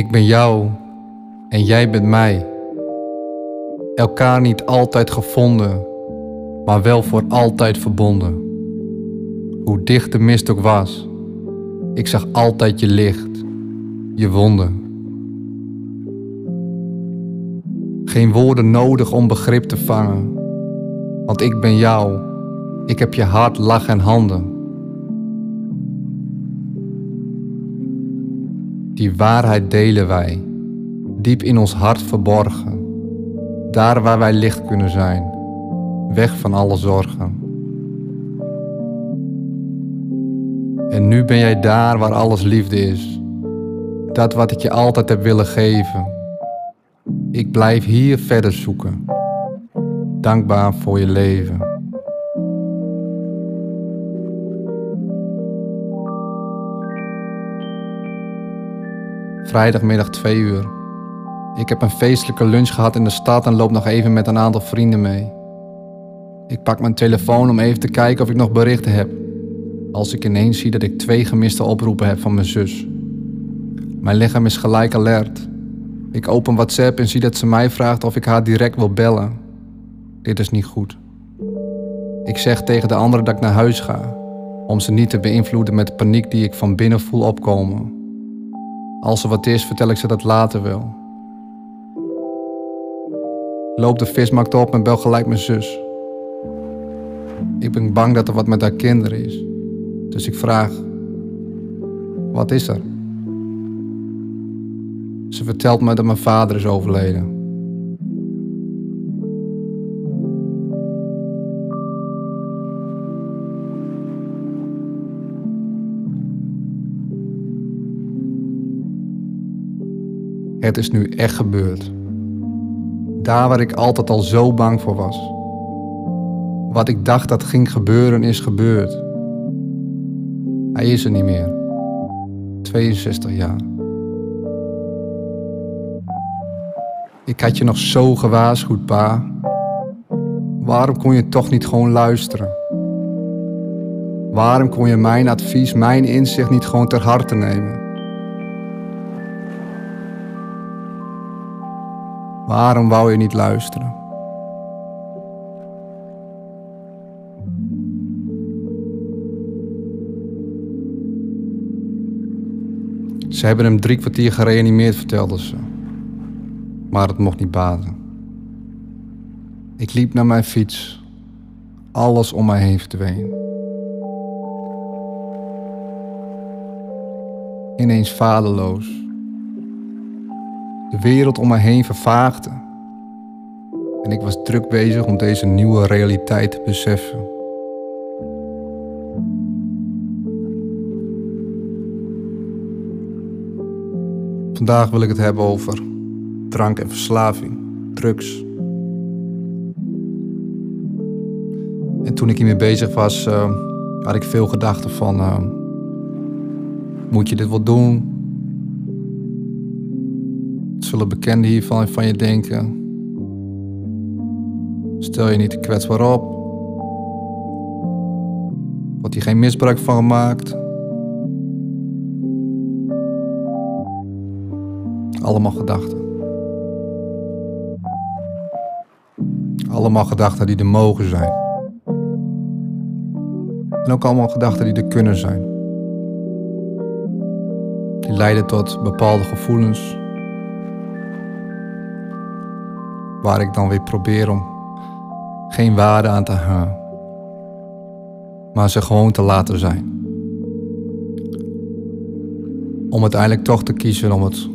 Ik ben jou en jij bent mij. Elkaar niet altijd gevonden, maar wel voor altijd verbonden. Hoe dicht de mist ook was, ik zag altijd je licht, je wonden. Geen woorden nodig om begrip te vangen, want ik ben jou, ik heb je hart, lach en handen. Die waarheid delen wij, diep in ons hart verborgen. Daar waar wij licht kunnen zijn, weg van alle zorgen. En nu ben jij daar waar alles liefde is. Dat wat ik je altijd heb willen geven. Ik blijf hier verder zoeken. Dankbaar voor je leven. Vrijdagmiddag 2 uur. Ik heb een feestelijke lunch gehad in de stad en loop nog even met een aantal vrienden mee. Ik pak mijn telefoon om even te kijken of ik nog berichten heb. Als ik ineens zie dat ik twee gemiste oproepen heb van mijn zus. Mijn lichaam is gelijk alert. Ik open WhatsApp en zie dat ze mij vraagt of ik haar direct wil bellen. Dit is niet goed. Ik zeg tegen de anderen dat ik naar huis ga, om ze niet te beïnvloeden met de paniek die ik van binnen voel opkomen. Als er wat is, vertel ik ze dat later wel. Loop de vismarkt op en bel gelijk mijn zus. Ik ben bang dat er wat met haar kinderen is. Dus ik vraag: Wat is er? Ze vertelt me dat mijn vader is overleden. Het is nu echt gebeurd. Daar waar ik altijd al zo bang voor was. Wat ik dacht dat ging gebeuren, is gebeurd. Hij is er niet meer. 62 jaar. Ik had je nog zo gewaarschuwd, pa. Waarom kon je toch niet gewoon luisteren? Waarom kon je mijn advies, mijn inzicht niet gewoon ter harte nemen? Waarom wou je niet luisteren? Ze hebben hem drie kwartier gereanimeerd, vertelde ze. Maar het mocht niet baten. Ik liep naar mijn fiets. Alles om mij heen verdween. Ineens vaderloos. De wereld om mij heen vervaagde. En ik was druk bezig om deze nieuwe realiteit te beseffen. Vandaag wil ik het hebben over drank en verslaving, drugs. En toen ik hiermee bezig was, uh, had ik veel gedachten van: uh, moet je dit wel doen? Zullen bekenden hiervan van je denken. Stel je niet te kwetsbaar op. Wordt hier geen misbruik van gemaakt. Allemaal gedachten. Allemaal gedachten die er mogen zijn. En ook allemaal gedachten die er kunnen zijn. Die leiden tot bepaalde gevoelens waar ik dan weer probeer om geen waarde aan te hangen, maar ze gewoon te laten zijn. Om uiteindelijk toch te kiezen om het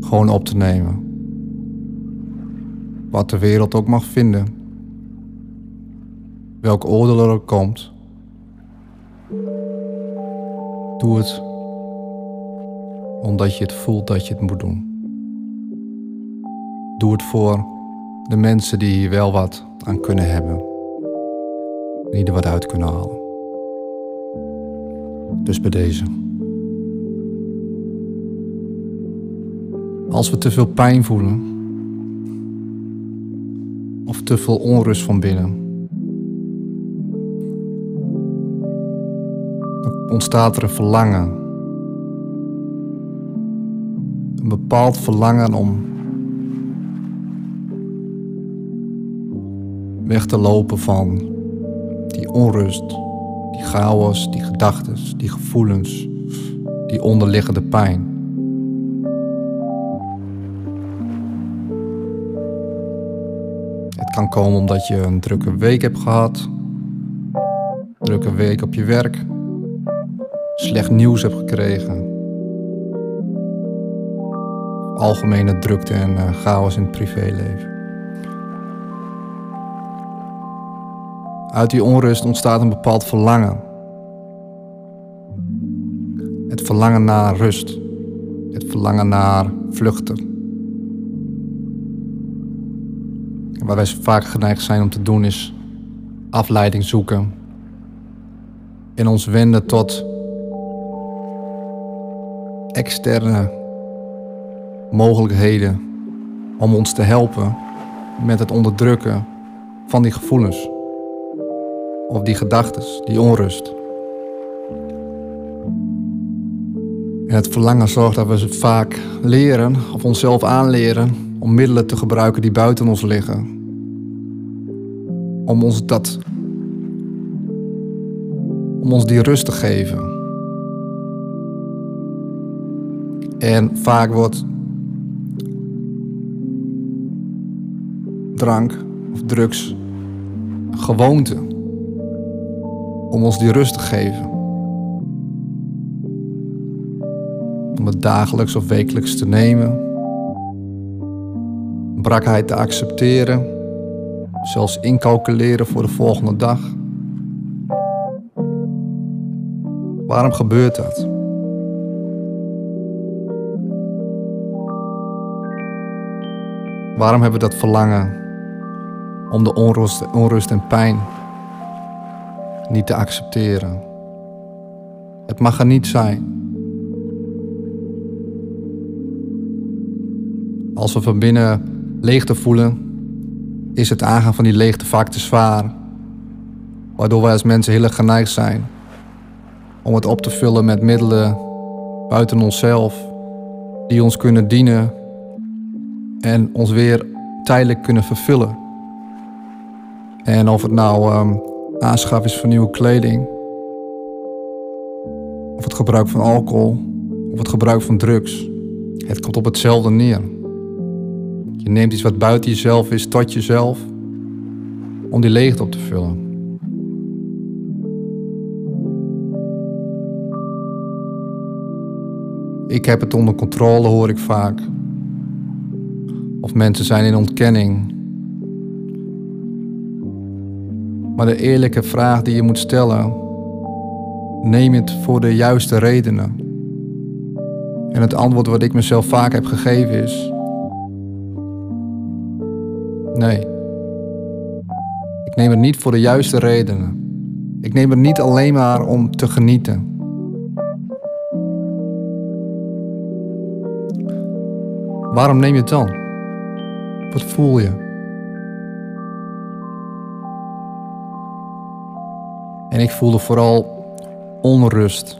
gewoon op te nemen. Wat de wereld ook mag vinden, welk oordeel er ook komt, doe het omdat je het voelt dat je het moet doen. Doe het voor de mensen die hier wel wat aan kunnen hebben. Die er wat uit kunnen halen. Dus bij deze. Als we te veel pijn voelen, of te veel onrust van binnen, dan ontstaat er een verlangen Een bepaald verlangen om weg te lopen van die onrust, die chaos, die gedachten, die gevoelens, die onderliggende pijn. Het kan komen omdat je een drukke week hebt gehad, drukke week op je werk, slecht nieuws hebt gekregen, algemene drukte en eh, chaos in het privéleven. Uit die onrust ontstaat een bepaald verlangen. Het verlangen naar rust. Het verlangen naar vluchten. En wat wij vaak geneigd zijn om te doen is afleiding zoeken. En ons wenden tot externe mogelijkheden om ons te helpen met het onderdrukken van die gevoelens of die gedachten, die onrust. Het verlangen zorgt dat we vaak leren of onszelf aanleren om middelen te gebruiken die buiten ons liggen. Om ons dat. Om ons die rust te geven. En vaak wordt drank of drugs gewoonte om ons die rust te geven. Om het dagelijks of wekelijks te nemen. Brakheid te accepteren. Zelfs incalculeren voor de volgende dag. Waarom gebeurt dat? Waarom hebben we dat verlangen om de onrust, onrust en pijn niet te accepteren. Het mag er niet zijn. Als we van binnen leegte voelen, is het aangaan van die leegte vaak te zwaar. Waardoor wij als mensen heel erg geneigd zijn om het op te vullen met middelen buiten onszelf, die ons kunnen dienen en ons weer tijdelijk kunnen vervullen. En of het nou um, aanschaf is van nieuwe kleding. Of het gebruik van alcohol. Of het gebruik van drugs. Het komt op hetzelfde neer. Je neemt iets wat buiten jezelf is tot jezelf. Om die leegte op te vullen. Ik heb het onder controle, hoor ik vaak. Of mensen zijn in ontkenning Maar de eerlijke vraag die je moet stellen, neem het voor de juiste redenen. En het antwoord wat ik mezelf vaak heb gegeven is: nee. Ik neem het niet voor de juiste redenen. Ik neem het niet alleen maar om te genieten. Waarom neem je het dan? Wat voel je? En ik voelde vooral onrust.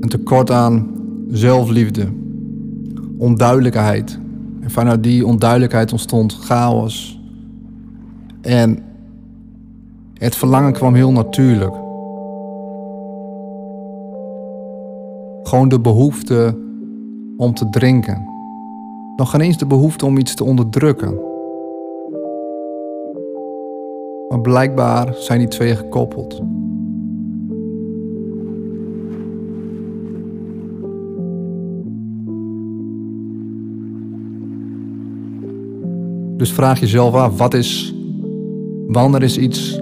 Een tekort aan zelfliefde, onduidelijkheid. En vanuit die onduidelijkheid ontstond chaos. En het verlangen kwam heel natuurlijk. Gewoon de behoefte om te drinken. Nog geen eens de behoefte om iets te onderdrukken. Maar blijkbaar zijn die twee gekoppeld. Dus vraag jezelf af, wat is, wanneer is iets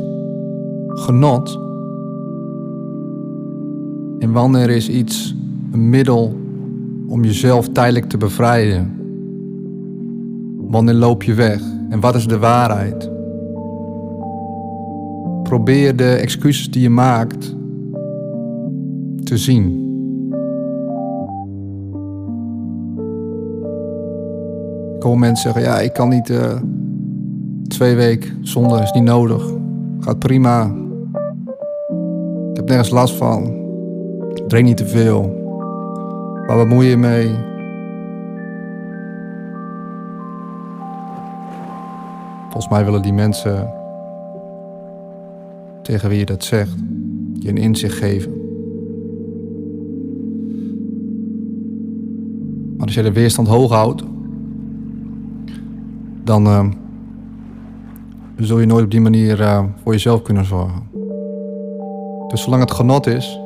genot? En wanneer is iets een middel om jezelf tijdelijk te bevrijden? Wanneer loop je weg? En wat is de waarheid? Probeer de excuses die je maakt te zien. Ik hoor mensen zeggen, ja, ik kan niet uh, twee weken zonder, is niet nodig. Gaat prima. Ik heb nergens last van. Drink niet te veel. Waar bemoei je mee? Volgens mij willen die mensen tegen wie je dat zegt, je een inzicht geven. Maar als je de weerstand hoog houdt, dan uh, zul je nooit op die manier uh, voor jezelf kunnen zorgen. Dus zolang het genot is,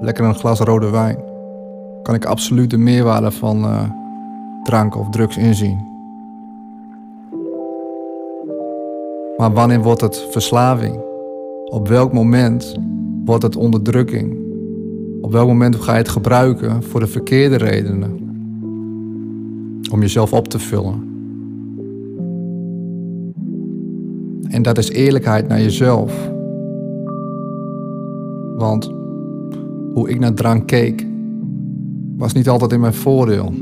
lekker een glas rode wijn, kan ik absoluut de meerwaarde van uh, drank of drugs inzien. Maar wanneer wordt het verslaving? Op welk moment wordt het onderdrukking? Op welk moment ga je het gebruiken voor de verkeerde redenen? Om jezelf op te vullen. En dat is eerlijkheid naar jezelf. Want hoe ik naar drank keek, was niet altijd in mijn voordeel.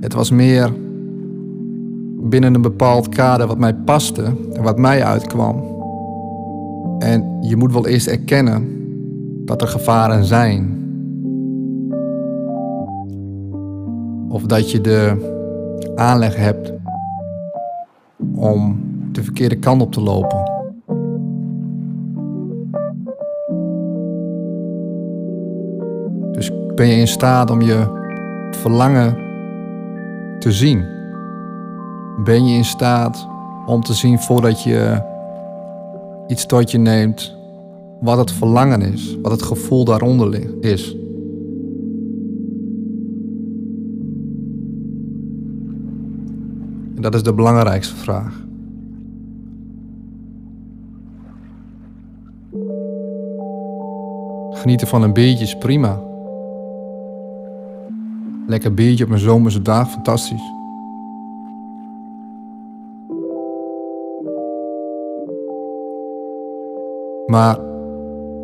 Het was meer binnen een bepaald kader wat mij paste en wat mij uitkwam. En je moet wel eerst erkennen dat er gevaren zijn. Of dat je de aanleg hebt om de verkeerde kant op te lopen. Dus ben je in staat om je verlangen te zien? Ben je in staat om te zien voordat je iets tot je neemt, wat het verlangen is, wat het gevoel daaronder is? En dat is de belangrijkste vraag. Genieten van een biertje is prima. Lekker biertje op een zomerse dag, fantastisch. Maar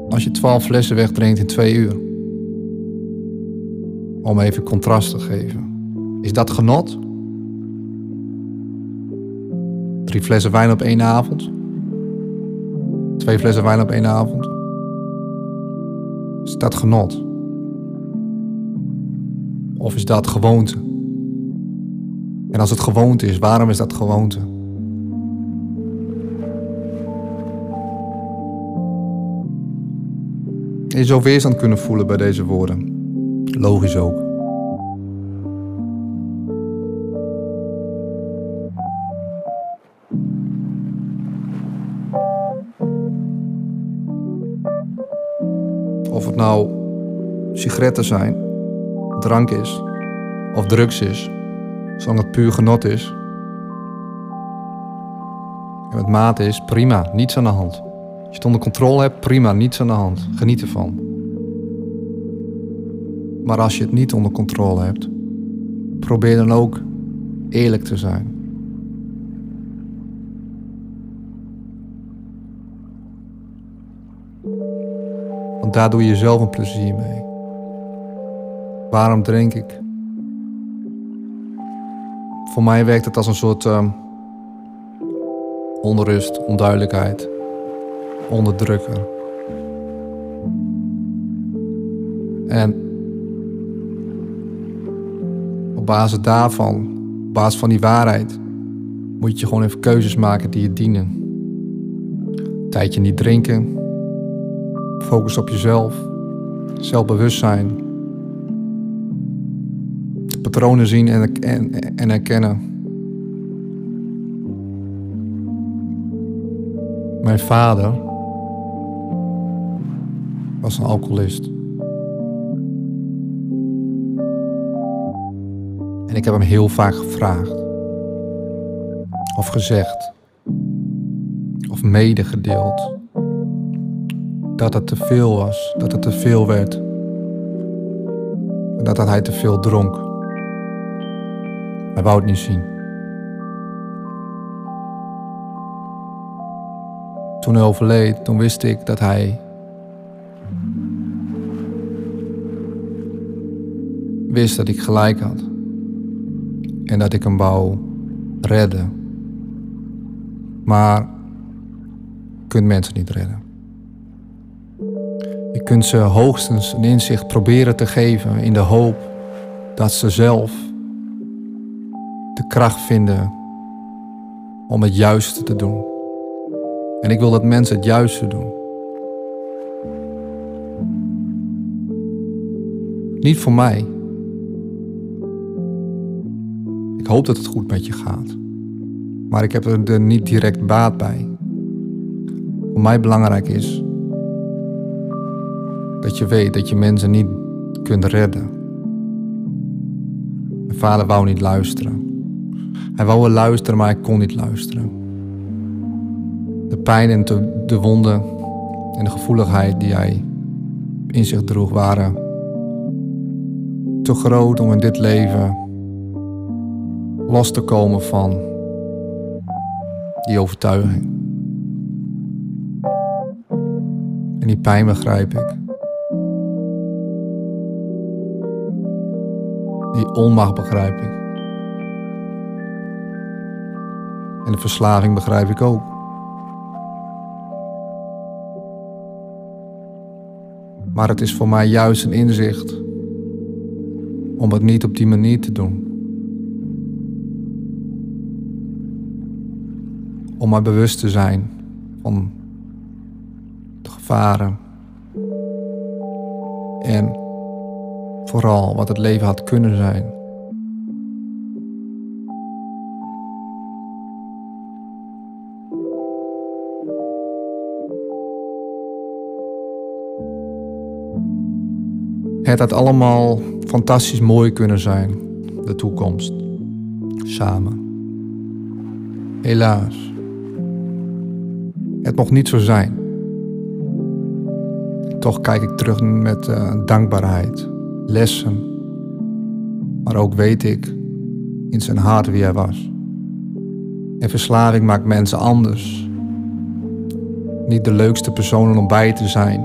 als je twaalf flessen wegdrinkt in twee uur, om even contrast te geven, is dat genot? Drie flessen wijn op één avond? Twee flessen wijn op één avond? Is dat genot? Of is dat gewoonte? En als het gewoonte is, waarom is dat gewoonte? Je zou weerstand kunnen voelen bij deze woorden. Logisch ook. Of het nou sigaretten zijn, drank is of drugs is, zolang het puur genot is. En met mate is, prima, niets aan de hand. Als je het onder controle hebt, prima, niets aan de hand. Geniet ervan. Maar als je het niet onder controle hebt, probeer dan ook eerlijk te zijn. Want daar doe je jezelf een plezier mee. Waarom drink ik? Voor mij werkt het als een soort uh, onrust, onduidelijkheid onderdrukken. En op basis daarvan, op basis van die waarheid, moet je gewoon even keuzes maken die je dienen. Tijdje niet drinken, focus op jezelf, zelfbewustzijn, de patronen zien en, en, en herkennen. Mijn vader was een alcoholist. En ik heb hem heel vaak gevraagd. Of gezegd. Of medegedeeld. Dat het te veel was. Dat het te veel werd. En dat hij te veel dronk. Hij wou het niet zien. Toen hij overleed, toen wist ik dat hij wist dat ik gelijk had. En dat ik hem wou redden. Maar je kunt mensen niet redden. Je kunt ze hoogstens een inzicht proberen te geven in de hoop dat ze zelf de kracht vinden om het juiste te doen. En ik wil dat mensen het juiste doen. Niet voor mij. Hoop dat het goed met je gaat. Maar ik heb er niet direct baat bij. Voor mij belangrijk is dat je weet dat je mensen niet kunt redden. Mijn vader wou niet luisteren. Hij wou wel luisteren, maar hij kon niet luisteren. De pijn en de, de wonden en de gevoeligheid die hij in zich droeg waren te groot om in dit leven los te komen van die overtuiging. En die pijn begrijp ik. Die onmacht begrijp ik. En de verslaving begrijp ik ook. Maar het is voor mij juist een inzicht om het niet op die manier te doen. Om maar bewust te zijn van de gevaren en vooral wat het leven had kunnen zijn. Het had allemaal fantastisch mooi kunnen zijn, de toekomst. Samen. Helaas. Het mocht niet zo zijn. Toch kijk ik terug met uh, dankbaarheid, lessen. Maar ook weet ik in zijn hart wie hij was. En verslaving maakt mensen anders. Niet de leukste personen om bij te zijn.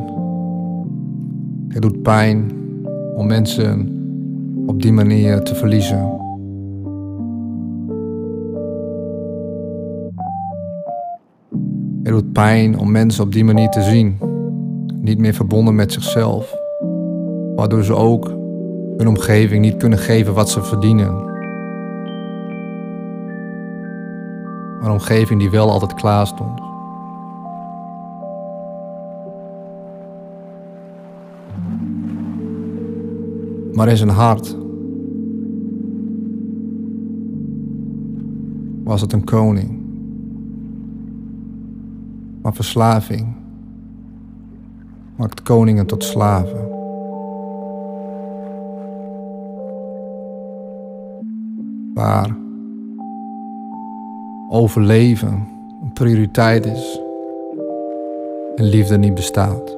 Het doet pijn om mensen op die manier te verliezen. Het doet pijn om mensen op die manier te zien, niet meer verbonden met zichzelf, waardoor ze ook hun omgeving niet kunnen geven wat ze verdienen. Een omgeving die wel altijd klaar stond. maar in zijn hart was het een koning. Maar verslaving maakt koningen tot slaven. Waar overleven een prioriteit is en liefde niet bestaat.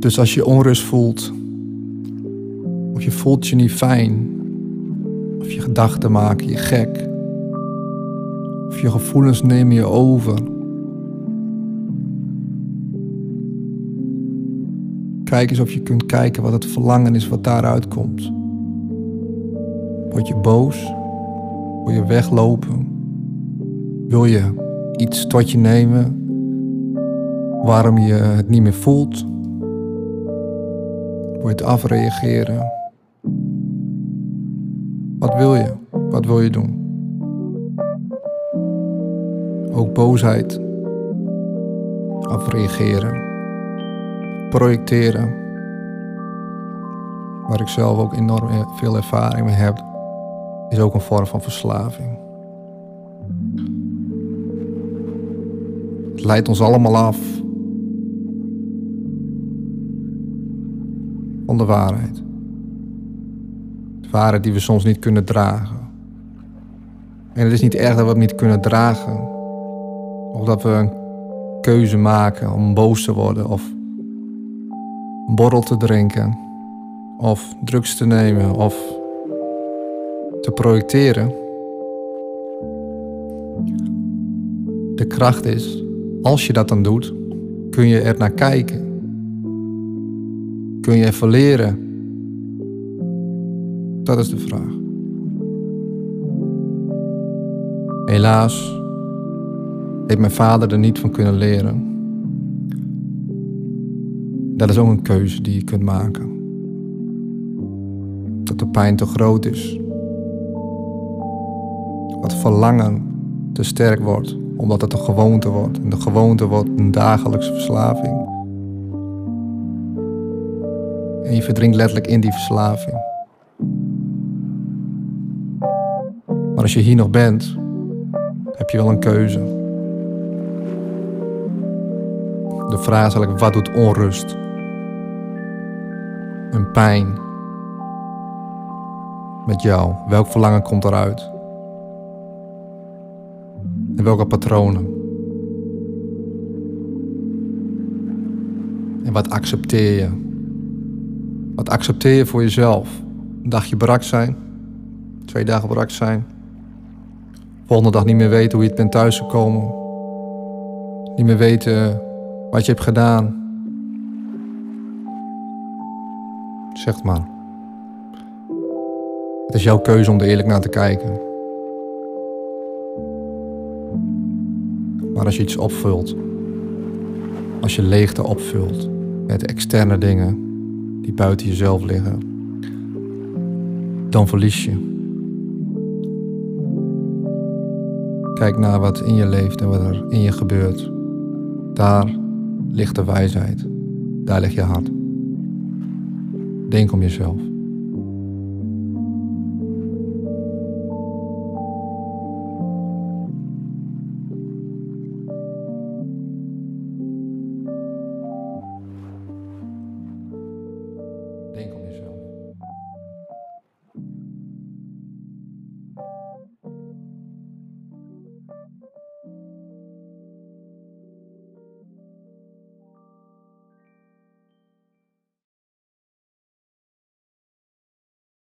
Dus als je onrust voelt, je voelt je niet fijn, of je gedachten maken je gek, of je gevoelens nemen je over. Kijk eens of je kunt kijken wat het verlangen is wat daaruit komt. Word je boos? Wil je weglopen? Wil je iets tot je nemen waarom je het niet meer voelt? Wil je het afreageren? Wat wil je? Wat wil je doen? Ook boosheid. Afreageren. Projecteren. Waar ik zelf ook enorm veel ervaring mee heb, is ook een vorm van verslaving. Het leidt ons allemaal af van de waarheid. Waarheid die we soms niet kunnen dragen. En het is niet erg dat we het niet kunnen dragen. Of dat we een keuze maken om boos te worden of borrel te drinken of drugs te nemen of te projecteren. De kracht is, als je dat dan doet, kun je er naar kijken Kun je even leren? Dat is de vraag. Helaas heeft mijn vader er niet van kunnen leren. Dat is ook een keuze die je kunt maken. Dat de pijn te groot is. Wat verlangen te sterk wordt, omdat het een gewoonte wordt. En de gewoonte wordt een dagelijkse verslaving. En je verdrinkt letterlijk in die verslaving. Maar als je hier nog bent, heb je wel een keuze. De vraag is eigenlijk, wat doet onrust? Een pijn met jou? Welk verlangen komt eruit? En welke patronen? En wat accepteer je? Wat accepteer je voor jezelf? Een dagje brak zijn, twee dagen brak zijn, volgende dag niet meer weten hoe je het bent thuisgekomen, niet meer weten wat je hebt gedaan. Zeg maar. Het is jouw keuze om er eerlijk naar te kijken. Maar als je iets opvult, als je leegte opvult met externe dingen die buiten jezelf liggen, dan verlies je. Kijk naar wat in je leeft en wat er in je gebeurt. Daar ligt de wijsheid. Daar ligt je hart. Denk om jezelf.